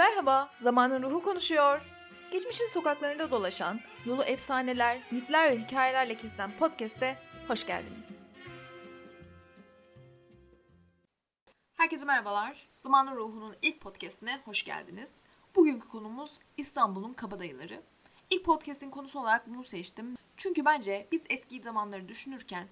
Merhaba, Zamanın Ruhu konuşuyor. Geçmişin sokaklarında dolaşan, yolu efsaneler, mitler ve hikayelerle kesilen podcast'e hoş geldiniz. Herkese merhabalar. Zamanın Ruhu'nun ilk podcast'ine hoş geldiniz. Bugünkü konumuz İstanbul'un kabadayıları. İlk podcast'in konusu olarak bunu seçtim. Çünkü bence biz eski zamanları düşünürken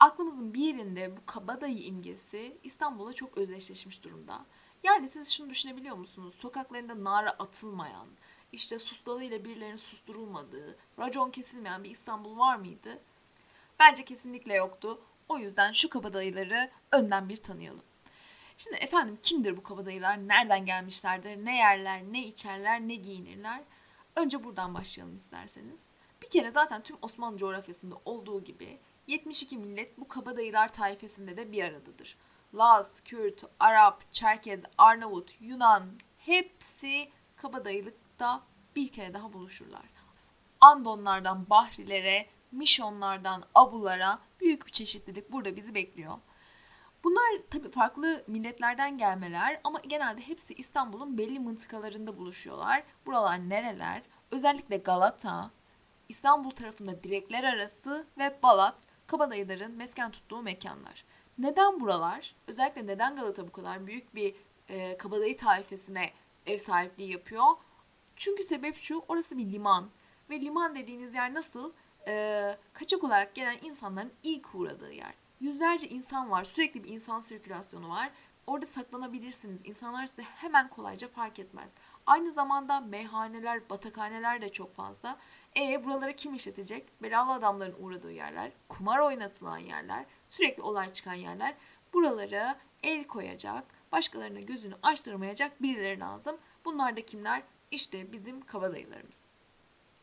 aklımızın bir yerinde bu kabadayı imgesi İstanbul'a çok özdeşleşmiş durumda. Yani siz şunu düşünebiliyor musunuz? Sokaklarında nara atılmayan, işte sustalıyla birilerinin susturulmadığı, racon kesilmeyen bir İstanbul var mıydı? Bence kesinlikle yoktu. O yüzden şu kabadayıları önden bir tanıyalım. Şimdi efendim kimdir bu kabadayılar? Nereden gelmişlerdir? Ne yerler, ne içerler, ne giyinirler? Önce buradan başlayalım isterseniz. Bir kere zaten tüm Osmanlı coğrafyasında olduğu gibi 72 millet bu kabadayılar taifesinde de bir aradadır. Laz, Kürt, Arap, Çerkez, Arnavut, Yunan hepsi kabadayılıkta bir kere daha buluşurlar. Andonlardan Bahrilere, Mişonlardan Abulara büyük bir çeşitlilik burada bizi bekliyor. Bunlar tabii farklı milletlerden gelmeler ama genelde hepsi İstanbul'un belli mıntıkalarında buluşuyorlar. Buralar nereler? Özellikle Galata, İstanbul tarafında direkler arası ve Balat, kabadayıların mesken tuttuğu mekanlar. Neden buralar? Özellikle neden Galata bu kadar büyük bir e, kabadayı taifesine ev sahipliği yapıyor? Çünkü sebep şu, orası bir liman. Ve liman dediğiniz yer nasıl? E, kaçak olarak gelen insanların ilk uğradığı yer. Yüzlerce insan var, sürekli bir insan sirkülasyonu var. Orada saklanabilirsiniz. İnsanlar size hemen kolayca fark etmez. Aynı zamanda meyhaneler, batakhaneler de çok fazla. E buraları kim işletecek? Belalı adamların uğradığı yerler, kumar oynatılan yerler, sürekli olay çıkan yerler. Buralara el koyacak, başkalarına gözünü açtırmayacak birileri lazım. Bunlar da kimler? İşte bizim kabadayılarımız.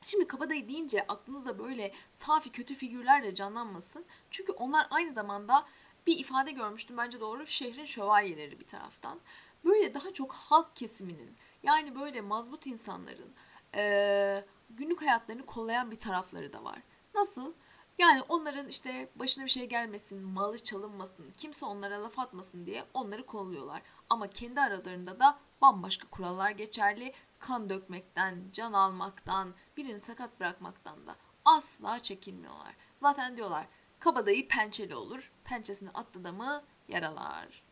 Şimdi kabadayı deyince aklınızda böyle safi kötü figürler de canlanmasın. Çünkü onlar aynı zamanda bir ifade görmüştüm bence doğru şehrin şövalyeleri bir taraftan. Böyle daha çok halk kesiminin yani böyle mazbut insanların ee, günlük hayatlarını kollayan bir tarafları da var. Nasıl? Yani onların işte başına bir şey gelmesin, malı çalınmasın, kimse onlara laf atmasın diye onları kolluyorlar. Ama kendi aralarında da bambaşka kurallar geçerli. Kan dökmekten, can almaktan, birini sakat bırakmaktan da asla çekinmiyorlar. Zaten diyorlar kabadayı pençeli olur, pençesini attı da mı yaralar.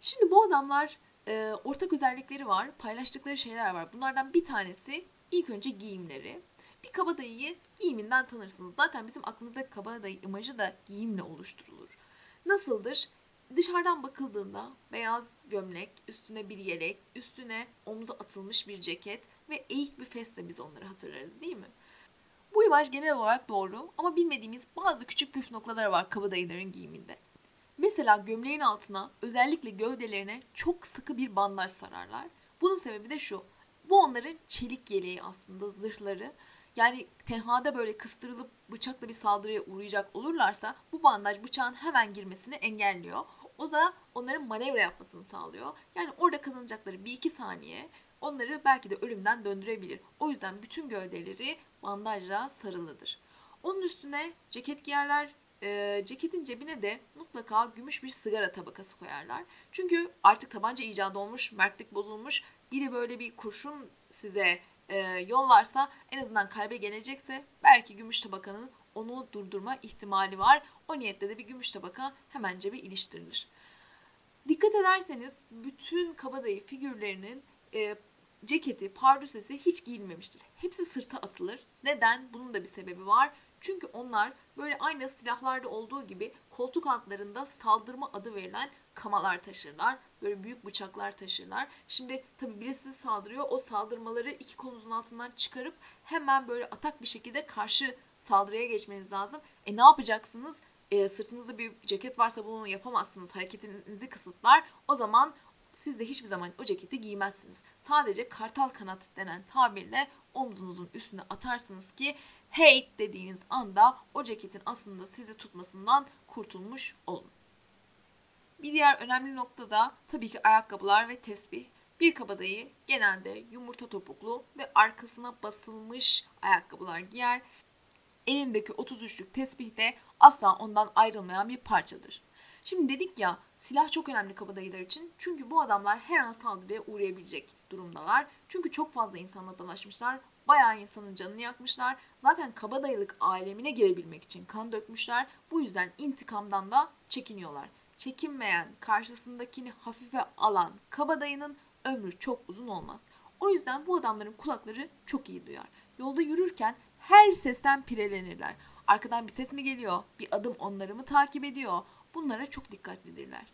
Şimdi bu adamlar e, ortak özellikleri var, paylaştıkları şeyler var. Bunlardan bir tanesi ilk önce giyimleri. Bir kabadayıyı giyiminden tanırsınız. Zaten bizim aklımızdaki kabadayı imajı da giyimle oluşturulur. Nasıldır? Dışarıdan bakıldığında beyaz gömlek, üstüne bir yelek, üstüne omza atılmış bir ceket ve eğik bir fesle biz onları hatırlarız değil mi? Bu imaj genel olarak doğru ama bilmediğimiz bazı küçük püf noktaları var kabadayıların giyiminde. Mesela gömleğin altına özellikle gövdelerine çok sıkı bir bandaj sararlar. Bunun sebebi de şu. Bu onların çelik yeleği aslında zırhları. Yani tenhada böyle kıstırılıp bıçakla bir saldırıya uğrayacak olurlarsa bu bandaj bıçağın hemen girmesini engelliyor. O da onların manevra yapmasını sağlıyor. Yani orada kazanacakları bir iki saniye onları belki de ölümden döndürebilir. O yüzden bütün gövdeleri bandajla sarılıdır. Onun üstüne ceket giyerler. E, ceketin cebine de mutlaka gümüş bir sigara tabakası koyarlar. Çünkü artık tabanca icadı olmuş, mertlik bozulmuş biri böyle bir kurşun size e, yollarsa en azından kalbe gelecekse belki gümüş tabakanın onu durdurma ihtimali var. O niyette de bir gümüş tabaka hemen cebe iliştirilir. Dikkat ederseniz bütün kabadayı figürlerinin e, ceketi, pardüsesi hiç giyilmemiştir. Hepsi sırta atılır. Neden? Bunun da bir sebebi var. Çünkü onlar böyle aynı silahlarda olduğu gibi koltuk altlarında saldırma adı verilen kamalar taşırlar. Böyle büyük bıçaklar taşırlar. Şimdi tabi birisi saldırıyor. O saldırmaları iki kolunuzun altından çıkarıp hemen böyle atak bir şekilde karşı saldırıya geçmeniz lazım. E ne yapacaksınız? E, sırtınızda bir ceket varsa bunu yapamazsınız. Hareketinizi kısıtlar. O zaman siz de hiçbir zaman o ceketi giymezsiniz. Sadece kartal kanat denen tabirle omzunuzun üstüne atarsınız ki hate dediğiniz anda o ceketin aslında sizi tutmasından kurtulmuş olun. Bir diğer önemli nokta da tabii ki ayakkabılar ve tesbih. Bir kabadayı genelde yumurta topuklu ve arkasına basılmış ayakkabılar giyer. Elindeki 33'lük tesbih de asla ondan ayrılmayan bir parçadır. Şimdi dedik ya silah çok önemli kabadayılar için. Çünkü bu adamlar her an saldırıya uğrayabilecek durumdalar. Çünkü çok fazla insanla dalaşmışlar. Bayağı insanın canını yakmışlar. Zaten kabadayılık alemine girebilmek için kan dökmüşler. Bu yüzden intikamdan da çekiniyorlar. Çekinmeyen, karşısındakini hafife alan kabadayının ömrü çok uzun olmaz. O yüzden bu adamların kulakları çok iyi duyar. Yolda yürürken her sesten pirelenirler. Arkadan bir ses mi geliyor? Bir adım onları mı takip ediyor? Bunlara çok dikkatlidirler.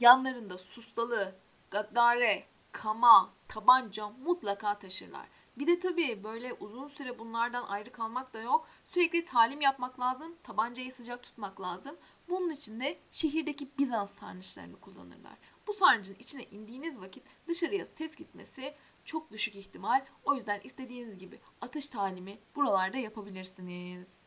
Yanlarında sustalı, gaddare, kama, tabanca mutlaka taşırlar. Bir de tabii böyle uzun süre bunlardan ayrı kalmak da yok. Sürekli talim yapmak lazım, tabancayı sıcak tutmak lazım. Bunun için de şehirdeki Bizans sarnıçlarını kullanırlar. Bu sarnıcın içine indiğiniz vakit dışarıya ses gitmesi çok düşük ihtimal. O yüzden istediğiniz gibi atış talimi buralarda yapabilirsiniz.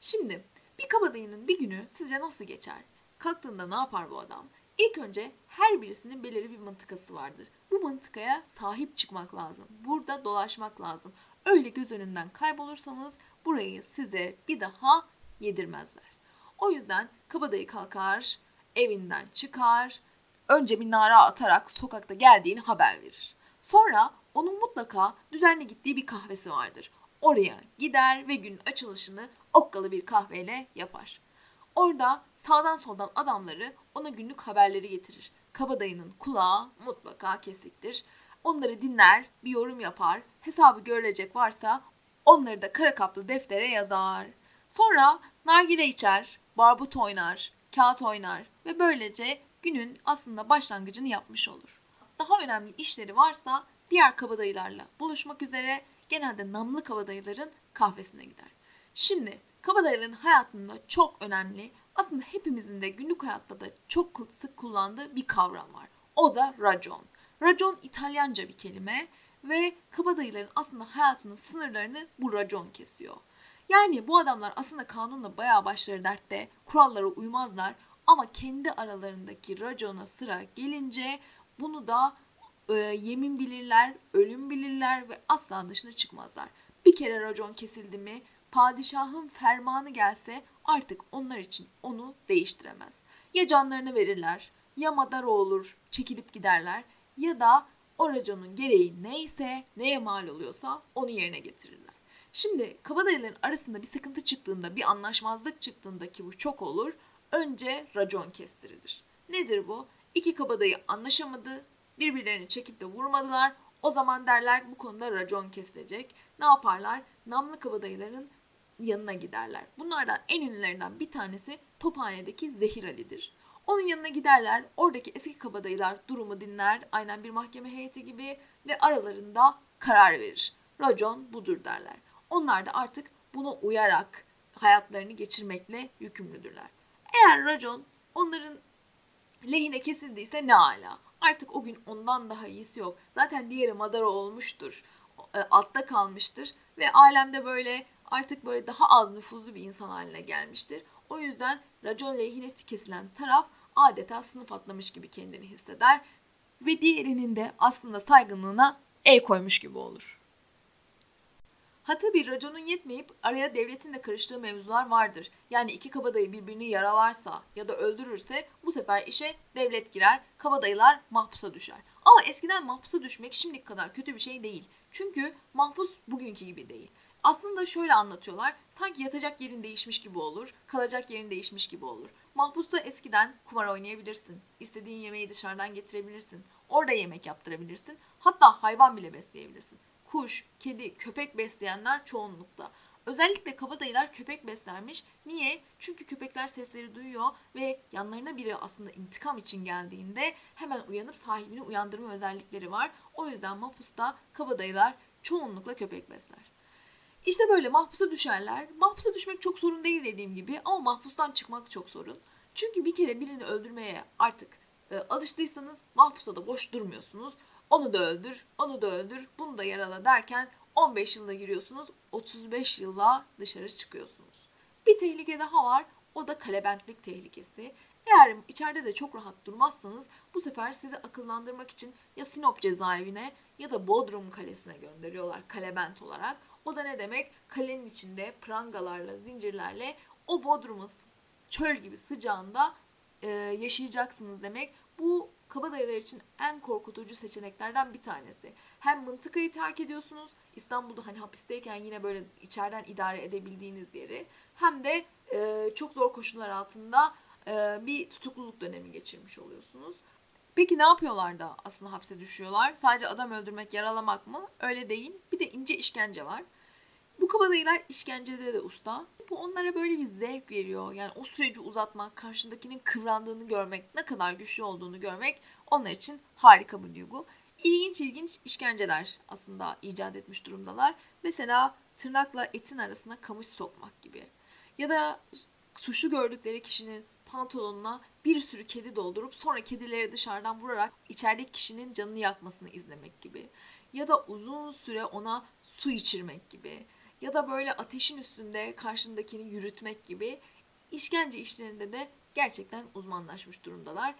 Şimdi bir kabadayının bir günü sizce nasıl geçer? Kalktığında ne yapar bu adam? İlk önce her birisinin belirli bir mıntıkası vardır. Bu mıntıkaya sahip çıkmak lazım. Burada dolaşmak lazım. Öyle göz önünden kaybolursanız burayı size bir daha yedirmezler. O yüzden kabadayı kalkar, evinden çıkar, önce bir nara atarak sokakta geldiğini haber verir. Sonra onun mutlaka düzenli gittiği bir kahvesi vardır. Oraya gider ve gün açılışını okkalı bir kahveyle yapar. Orada sağdan soldan adamları ona günlük haberleri getirir. Kabadayının kulağı mutlaka kesiktir. Onları dinler, bir yorum yapar, hesabı görülecek varsa onları da kara kaplı deftere yazar. Sonra nargile içer, barbut oynar, kağıt oynar ve böylece günün aslında başlangıcını yapmış olur. Daha önemli işleri varsa diğer kabadayılarla buluşmak üzere genelde namlı kabadayıların kahvesine gider. Şimdi kabadayıların hayatında çok önemli aslında hepimizin de günlük hayatta da çok sık kullandığı bir kavram var. O da racon. Racon İtalyanca bir kelime ve kabadayıların aslında hayatının sınırlarını bu racon kesiyor. Yani bu adamlar aslında kanunla bayağı başları dertte, kurallara uymazlar ama kendi aralarındaki racona sıra gelince bunu da e, yemin bilirler, ölüm bilirler ve asla dışına çıkmazlar. Bir kere racon kesildi mi padişahın fermanı gelse artık onlar için onu değiştiremez. Ya canlarını verirler, ya madara olur, çekilip giderler ya da o raconun gereği neyse, neye mal oluyorsa onu yerine getirirler. Şimdi kabadayıların arasında bir sıkıntı çıktığında, bir anlaşmazlık çıktığında ki bu çok olur, önce racon kestirilir. Nedir bu? İki kabadayı anlaşamadı, birbirlerini çekip de vurmadılar. O zaman derler bu konuda racon kesilecek. Ne yaparlar? Namlı kabadayıların yanına giderler. Bunlardan en ünlülerinden bir tanesi Tophane'deki Zehir Ali'dir. Onun yanına giderler, oradaki eski kabadayılar durumu dinler, aynen bir mahkeme heyeti gibi ve aralarında karar verir. Racon budur derler. Onlar da artık buna uyarak hayatlarını geçirmekle yükümlüdürler. Eğer racon onların lehine kesildiyse ne ala. Artık o gün ondan daha iyisi yok. Zaten diğeri madara olmuştur. E, altta kalmıştır ve alemde böyle artık böyle daha az nüfuzlu bir insan haline gelmiştir. O yüzden racon lehine kesilen taraf adeta sınıf atlamış gibi kendini hisseder ve diğerinin de aslında saygınlığına el koymuş gibi olur. Ha tabi raconun yetmeyip araya devletin de karıştığı mevzular vardır. Yani iki kabadayı birbirini yaralarsa ya da öldürürse bu sefer işe devlet girer, kabadayılar mahpusa düşer. Ama eskiden mahpusa düşmek şimdiki kadar kötü bir şey değil. Çünkü mahpus bugünkü gibi değil. Aslında şöyle anlatıyorlar. Sanki yatacak yerin değişmiş gibi olur, kalacak yerin değişmiş gibi olur. Mahpusta eskiden kumar oynayabilirsin. istediğin yemeği dışarıdan getirebilirsin. Orada yemek yaptırabilirsin. Hatta hayvan bile besleyebilirsin. Kuş, kedi, köpek besleyenler çoğunlukta. Özellikle kabadayılar köpek beslermiş. Niye? Çünkü köpekler sesleri duyuyor ve yanlarına biri aslında intikam için geldiğinde hemen uyanıp sahibini uyandırma özellikleri var. O yüzden mahpusta kabadayılar çoğunlukla köpek besler. İşte böyle mahpusa düşerler. Mahpusa düşmek çok sorun değil dediğim gibi ama mahpustan çıkmak çok sorun. Çünkü bir kere birini öldürmeye artık e, alıştıysanız mahpusa da boş durmuyorsunuz. Onu da öldür, onu da öldür, bunu da yarala derken 15 yılda giriyorsunuz, 35 yılla dışarı çıkıyorsunuz. Bir tehlike daha var, o da kalebentlik tehlikesi. Eğer içeride de çok rahat durmazsanız bu sefer sizi akıllandırmak için ya Sinop cezaevine ya da Bodrum kalesine gönderiyorlar kalebent olarak. O da ne demek? Kalenin içinde prangalarla, zincirlerle o Bodrum'un çöl gibi sıcağında e, yaşayacaksınız demek. Bu kabadayılar için en korkutucu seçeneklerden bir tanesi. Hem mıntıkayı terk ediyorsunuz İstanbul'da hani hapisteyken yine böyle içeriden idare edebildiğiniz yeri hem de e, çok zor koşullar altında e, bir tutukluluk dönemi geçirmiş oluyorsunuz. Peki ne yapıyorlar da aslında hapse düşüyorlar? Sadece adam öldürmek, yaralamak mı? Öyle değil. Bir de ince işkence var. Bu kabadayılar işkencede de usta. Bu onlara böyle bir zevk veriyor. Yani o süreci uzatmak, karşındakinin kıvrandığını görmek, ne kadar güçlü olduğunu görmek onlar için harika bir duygu. İlginç ilginç işkenceler aslında icat etmiş durumdalar. Mesela tırnakla etin arasına kamış sokmak gibi. Ya da suçlu gördükleri kişinin pantolonuna bir sürü kedi doldurup sonra kedileri dışarıdan vurarak içerideki kişinin canını yakmasını izlemek gibi. Ya da uzun süre ona su içirmek gibi. Ya da böyle ateşin üstünde karşındakini yürütmek gibi işkence işlerinde de gerçekten uzmanlaşmış durumdalar.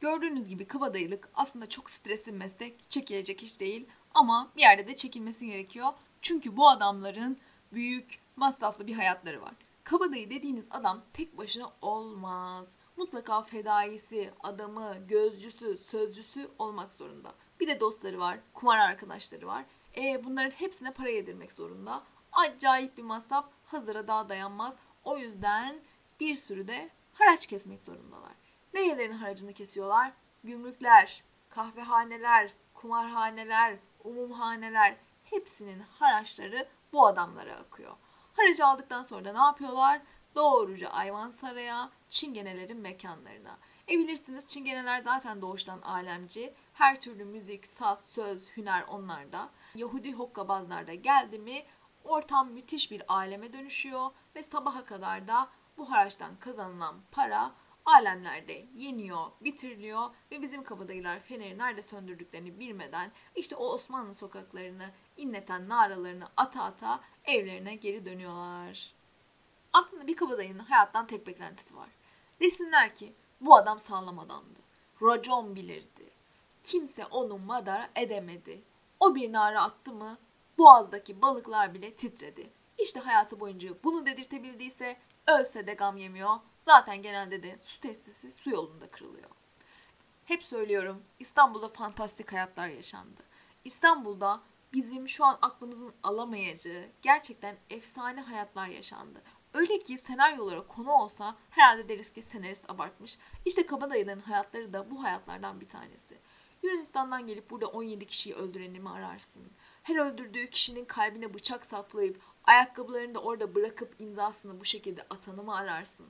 Gördüğünüz gibi kabadayılık aslında çok stresli meslek, çekilecek iş değil ama bir yerde de çekilmesi gerekiyor. Çünkü bu adamların büyük, masraflı bir hayatları var. Kabadayı dediğiniz adam tek başına olmaz. Mutlaka fedaisi, adamı, gözcüsü, sözcüsü olmak zorunda. Bir de dostları var, kumar arkadaşları var. E bunların hepsine para yedirmek zorunda. Acayip bir masraf hazıra daha dayanmaz. O yüzden bir sürü de haraç kesmek zorundalar. Nerelerin haracını kesiyorlar? Gümrükler, kahvehaneler, kumarhaneler, umumhaneler hepsinin haraçları bu adamlara akıyor. Haracı aldıktan sonra da ne yapıyorlar? Doğruca Ayvansaray'a, Çingenelerin mekanlarına. E bilirsiniz Çingeneler zaten doğuştan alemci. Her türlü müzik, saz, söz, hüner onlarda. Yahudi hokkabazlarda geldi mi ortam müthiş bir aleme dönüşüyor ve sabaha kadar da bu haraçtan kazanılan para alemlerde yeniyor, bitiriliyor ve bizim kabadayılar feneri nerede söndürdüklerini bilmeden işte o Osmanlı sokaklarını inleten naralarını ata ata evlerine geri dönüyorlar. Aslında bir kabadayının hayattan tek beklentisi var. Desinler ki bu adam sağlam adamdı. Racon bilirdi. Kimse onu madara edemedi. O bir nara attı mı boğazdaki balıklar bile titredi. İşte hayatı boyunca bunu dedirtebildiyse ölse de gam yemiyor. Zaten genelde de su tesisi su yolunda kırılıyor. Hep söylüyorum İstanbul'da fantastik hayatlar yaşandı. İstanbul'da bizim şu an aklımızın alamayacağı gerçekten efsane hayatlar yaşandı. Öyle ki senaryolara konu olsa herhalde deriz ki senarist abartmış. İşte kabadayıların hayatları da bu hayatlardan bir tanesi. Yunanistan'dan gelip burada 17 kişiyi öldüreni mi ararsın? Her öldürdüğü kişinin kalbine bıçak saplayıp ayakkabılarını da orada bırakıp imzasını bu şekilde atanı mı ararsın?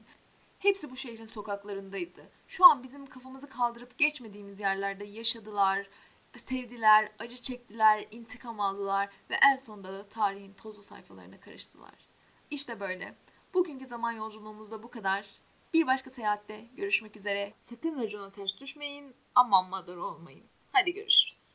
Hepsi bu şehrin sokaklarındaydı. Şu an bizim kafamızı kaldırıp geçmediğimiz yerlerde yaşadılar, sevdiler, acı çektiler, intikam aldılar ve en sonunda da tarihin tozlu sayfalarına karıştılar. İşte böyle. Bugünkü zaman yolculuğumuzda bu kadar. Bir başka seyahatte görüşmek üzere. Sakın racona ters düşmeyin, aman madar olmayın. Hadi görüşürüz.